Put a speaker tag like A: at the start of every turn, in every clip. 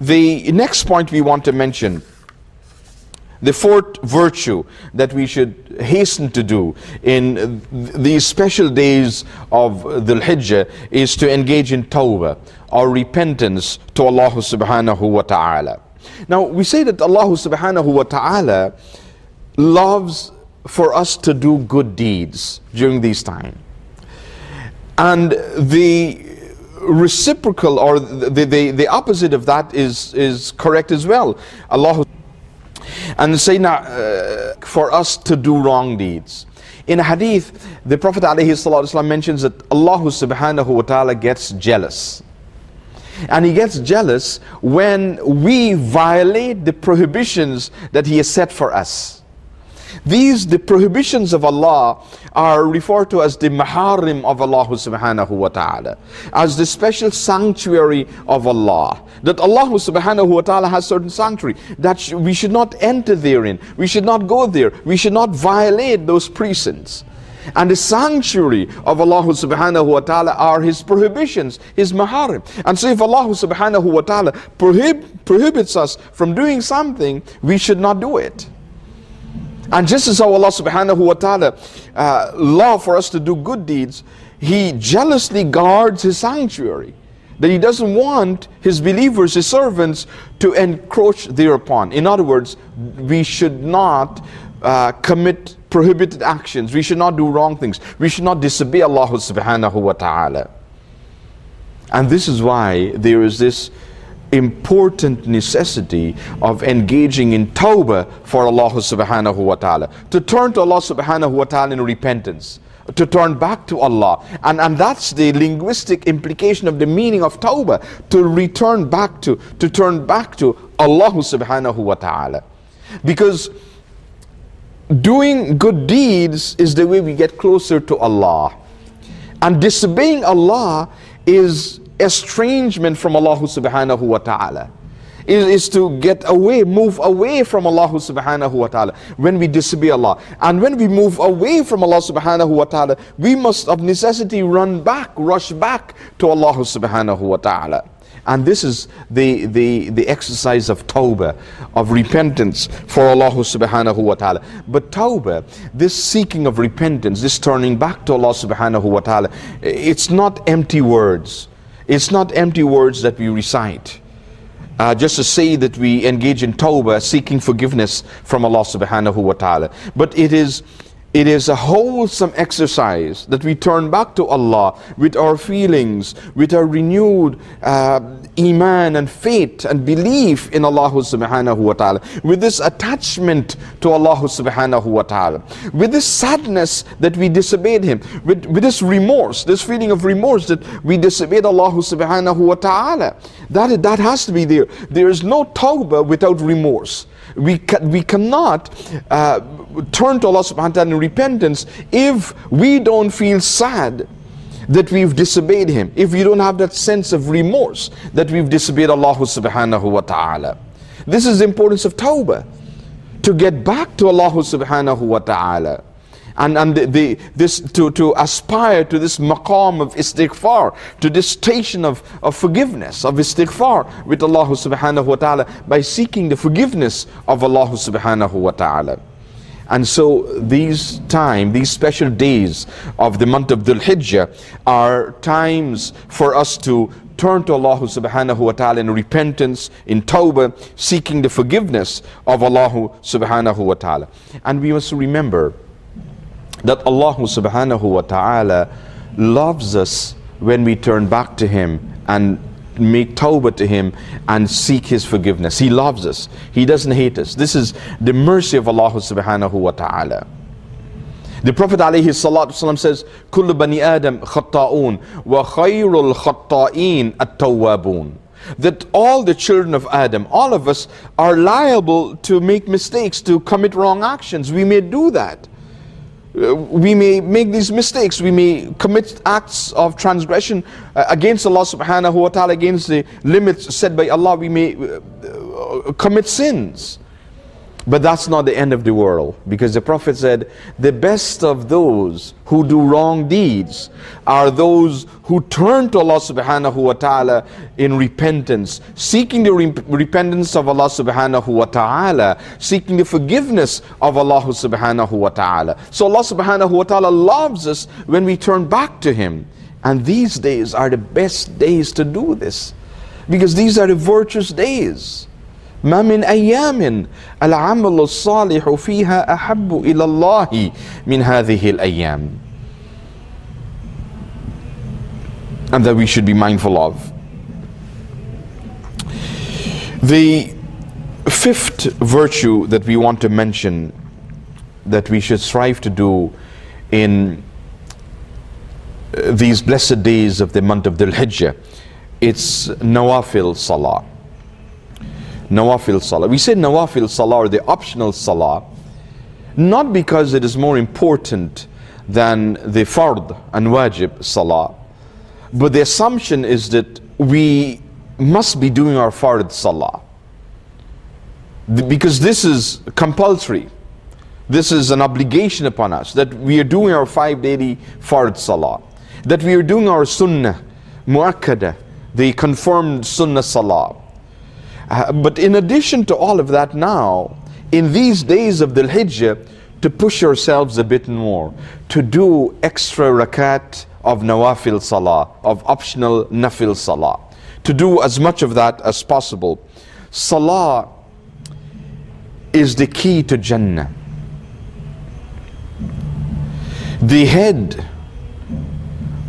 A: The next point we want to mention the fourth virtue that we should hasten to do in these special days of the Hijjah is to engage in tawbah or repentance to Allah subhanahu wa ta'ala. Now we say that Allah subhanahu wa ta'ala loves for us to do good deeds during these times. And the reciprocal or the, the, the opposite of that is, is correct as well. Allah and say now uh, for us to do wrong deeds. In hadith, the Prophet ﷺ mentions that Allah subhanahu wa ta'ala gets jealous. And he gets jealous when we violate the prohibitions that he has set for us. These, the prohibitions of Allah, are referred to as the maharim of Allah subhanahu wa ta'ala, as the special sanctuary of Allah. That Allah subhanahu wa ta'ala has certain sanctuary, that we should not enter therein, we should not go there, we should not violate those precincts. And the sanctuary of Allah subhanahu wa ta'ala are His prohibitions, His maharim. And so if Allah subhanahu wa ta'ala prohib prohibits us from doing something, we should not do it. And just as how Allah subhanahu wa ta'ala uh, love for us to do good deeds, He jealously guards His sanctuary. That He doesn't want His believers, His servants, to encroach thereupon. In other words, we should not uh, commit prohibited actions. We should not do wrong things. We should not disobey Allah subhanahu wa ta'ala. And this is why there is this important necessity of engaging in tawbah for Allah subhanahu wa ta'ala. To turn to Allah subhanahu wa ta'ala in repentance. To turn back to Allah. And, and that's the linguistic implication of the meaning of tawbah. To return back to, to turn back to Allah subhanahu wa ta'ala. Because doing good deeds is the way we get closer to Allah. And disobeying Allah is estrangement from Allah subhanahu wa ta'ala. Is, is to get away, move away from Allah subhanahu wa ta'ala when we disobey Allah. And when we move away from Allah subhanahu wa ta'ala, we must of necessity run back, rush back to Allah subhanahu wa ta'ala. And this is the, the, the exercise of tawbah, of repentance for Allah subhanahu wa ta'ala. But tawbah, this seeking of repentance, this turning back to Allah subhanahu wa ta'ala, it's not empty words. It's not empty words that we recite. Uh, just to say that we engage in tawbah, seeking forgiveness from Allah subhanahu wa ta'ala. But it is it is a wholesome exercise that we turn back to Allah with our feelings, with our renewed uh, iman and faith and belief in Allah subhanahu wa ta'ala, with this attachment to Allah subhanahu wa ta'ala, with this sadness that we disobeyed Him, with, with this remorse, this feeling of remorse that we disobeyed Allah subhanahu wa ta'ala. That, that has to be there. There is no tawbah without remorse. We, ca we cannot uh, turn to Allah subhanahu wa ta'ala in repentance if we don't feel sad that we've disobeyed Him, if we don't have that sense of remorse that we've disobeyed Allah subhanahu wa ta'ala. This is the importance of tawbah, to get back to Allah subhanahu wa ta'ala and, and the, the, this to, to aspire to this maqam of istighfar, to this station of, of forgiveness, of istighfar with Allah subhanahu wa ta'ala by seeking the forgiveness of Allah subhanahu wa ta'ala. And so these time, these special days of the month of Dhul Hijjah are times for us to turn to Allah subhanahu wa ta'ala in repentance, in tawbah, seeking the forgiveness of Allah subhanahu wa ta'ala. And we must remember that Allah subhanahu wa ta'ala loves us when we turn back to Him and make tawbah to Him and seek His forgiveness. He loves us. He doesn't hate us. This is the mercy of Allah subhanahu wa ta'ala. The Prophet alayhi salatu says, كل بني آدم خطاؤون وخير الخطائين التوابون that all the children of Adam, all of us, are liable to make mistakes, to commit wrong actions. We may do that. Uh, we may make these mistakes, we may commit acts of transgression uh, against Allah subhanahu wa ta'ala, against the limits set by Allah, we may uh, commit sins. But that's not the end of the world because the Prophet said, The best of those who do wrong deeds are those who turn to Allah subhanahu wa ta'ala in repentance, seeking the re- repentance of Allah subhanahu wa ta'ala, seeking the forgiveness of Allah subhanahu wa ta'ala. So Allah subhanahu wa ta'ala loves us when we turn back to Him. And these days are the best days to do this because these are the virtuous days. ما من أيام العمل الصالح فيها أحب إلى الله من هذه الأيام and that we should be mindful of. The fifth virtue that we want to mention that we should strive to do in these blessed days of the month of Dhul Hijjah, it's Nawafil Salah. Nawafil Salah. We say Nawafil Salah or the optional Salah, not because it is more important than the Fard and Wajib Salah, but the assumption is that we must be doing our Fard Salah. Because this is compulsory. This is an obligation upon us that we are doing our five daily Fard Salah. That we are doing our Sunnah, Muakkada, the confirmed Sunnah Salah. Uh, but in addition to all of that now, in these days of the Hijjah, to push yourselves a bit more, to do extra rakat of nawafil salah, of optional nafil salah, to do as much of that as possible. Salah is the key to Jannah. The head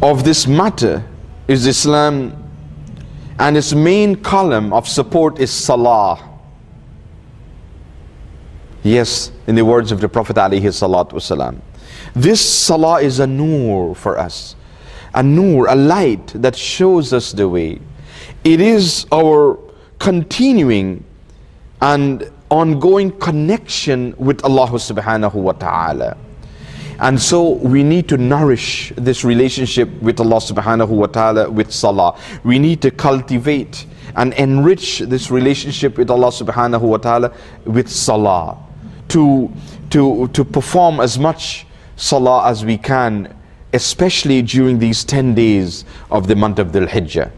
A: of this matter is Islam and its main column of support is Salah. Yes, in the words of the Prophet wasalam. This Salah is a nur for us. A nur, a light that shows us the way. It is our continuing and ongoing connection with Allah subhanahu wa ta'ala. And so we need to nourish this relationship with Allah subhanahu wa ta'ala with salah. We need to cultivate and enrich this relationship with Allah subhanahu wa ta'ala with salah. To, to, to perform as much salah as we can, especially during these 10 days of the month of Dhul Hijjah.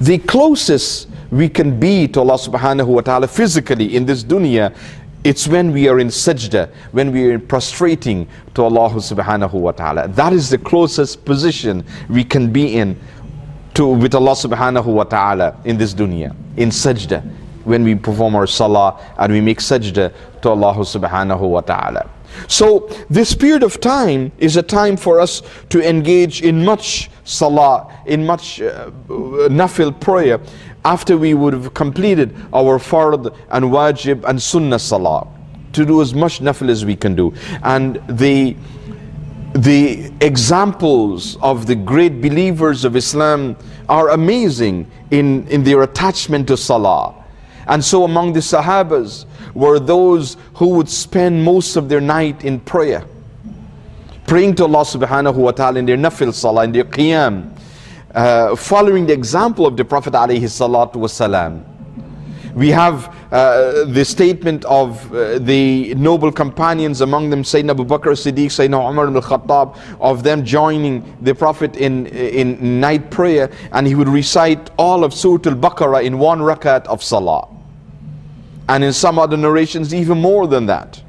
A: The closest we can be to Allah subhanahu wa ta'ala physically in this dunya it's when we are in sajda, when we are prostrating to Allah subhanahu wa ta'ala. That is the closest position we can be in to with Allah subhanahu wa ta'ala in this dunya, in sajda, when we perform our salah and we make sajda to Allah subhanahu wa ta'ala. So this period of time is a time for us to engage in much salah, in much uh, nafil prayer, after we would have completed our fard and wajib and sunnah salah to do as much nafil as we can do and the the examples of the great believers of Islam are amazing in, in their attachment to Salah. And so among the Sahabas were those who would spend most of their night in prayer, praying to Allah subhanahu wa ta'ala in their nafil salah, in their qiyam, uh, following the example of the Prophet wasalam. We have uh, the statement of uh, the noble companions, among them Sayyidina Abu Bakr Siddiq, Sayyidina Umar ibn Khattab, of them joining the Prophet in, in night prayer, and he would recite all of Surah Al Baqarah in one rakat of Salah. And in some other narrations, even more than that.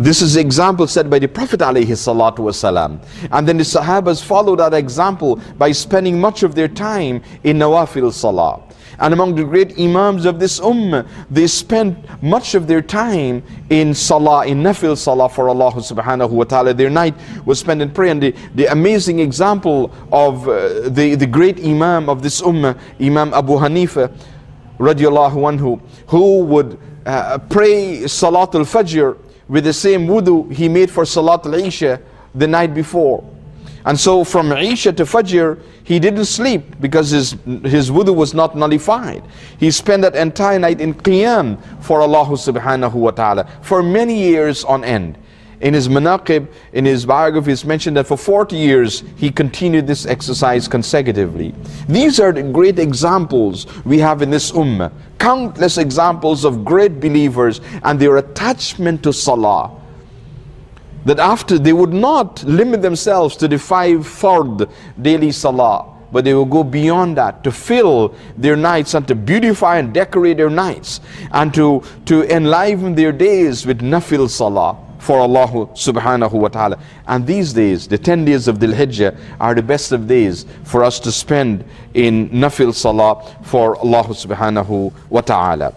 A: This is the example set by the Prophet wasalam. And then the Sahabas followed that example by spending much of their time in Nawafil Salah. And among the great Imams of this Ummah, they spent much of their time in Salah, in Nafil Salah for Allah subhanahu wa ta'ala. Their night was spent in prayer. And the, the amazing example of uh, the, the great Imam of this Ummah, Imam Abu Hanifa, radiallahu anhu, who would uh, pray Salat al-Fajr with the same wudu he made for Salat al-Isha the night before. And so from Isha to Fajr, he didn't sleep because his, his wudu was not nullified. He spent that entire night in Qiyam for Allah subhanahu wa ta'ala for many years on end. In his manaqib, in his biography, it's mentioned that for 40 years he continued this exercise consecutively. These are the great examples we have in this ummah. Countless examples of great believers and their attachment to salah. That after they would not limit themselves to the five fard daily salah, but they will go beyond that to fill their nights and to beautify and decorate their nights and to, to enliven their days with nafil salah for Allah subhanahu wa ta'ala. And these days, the 10 days of Dhul Hijjah, are the best of days for us to spend in nafil salah for Allah subhanahu wa ta'ala.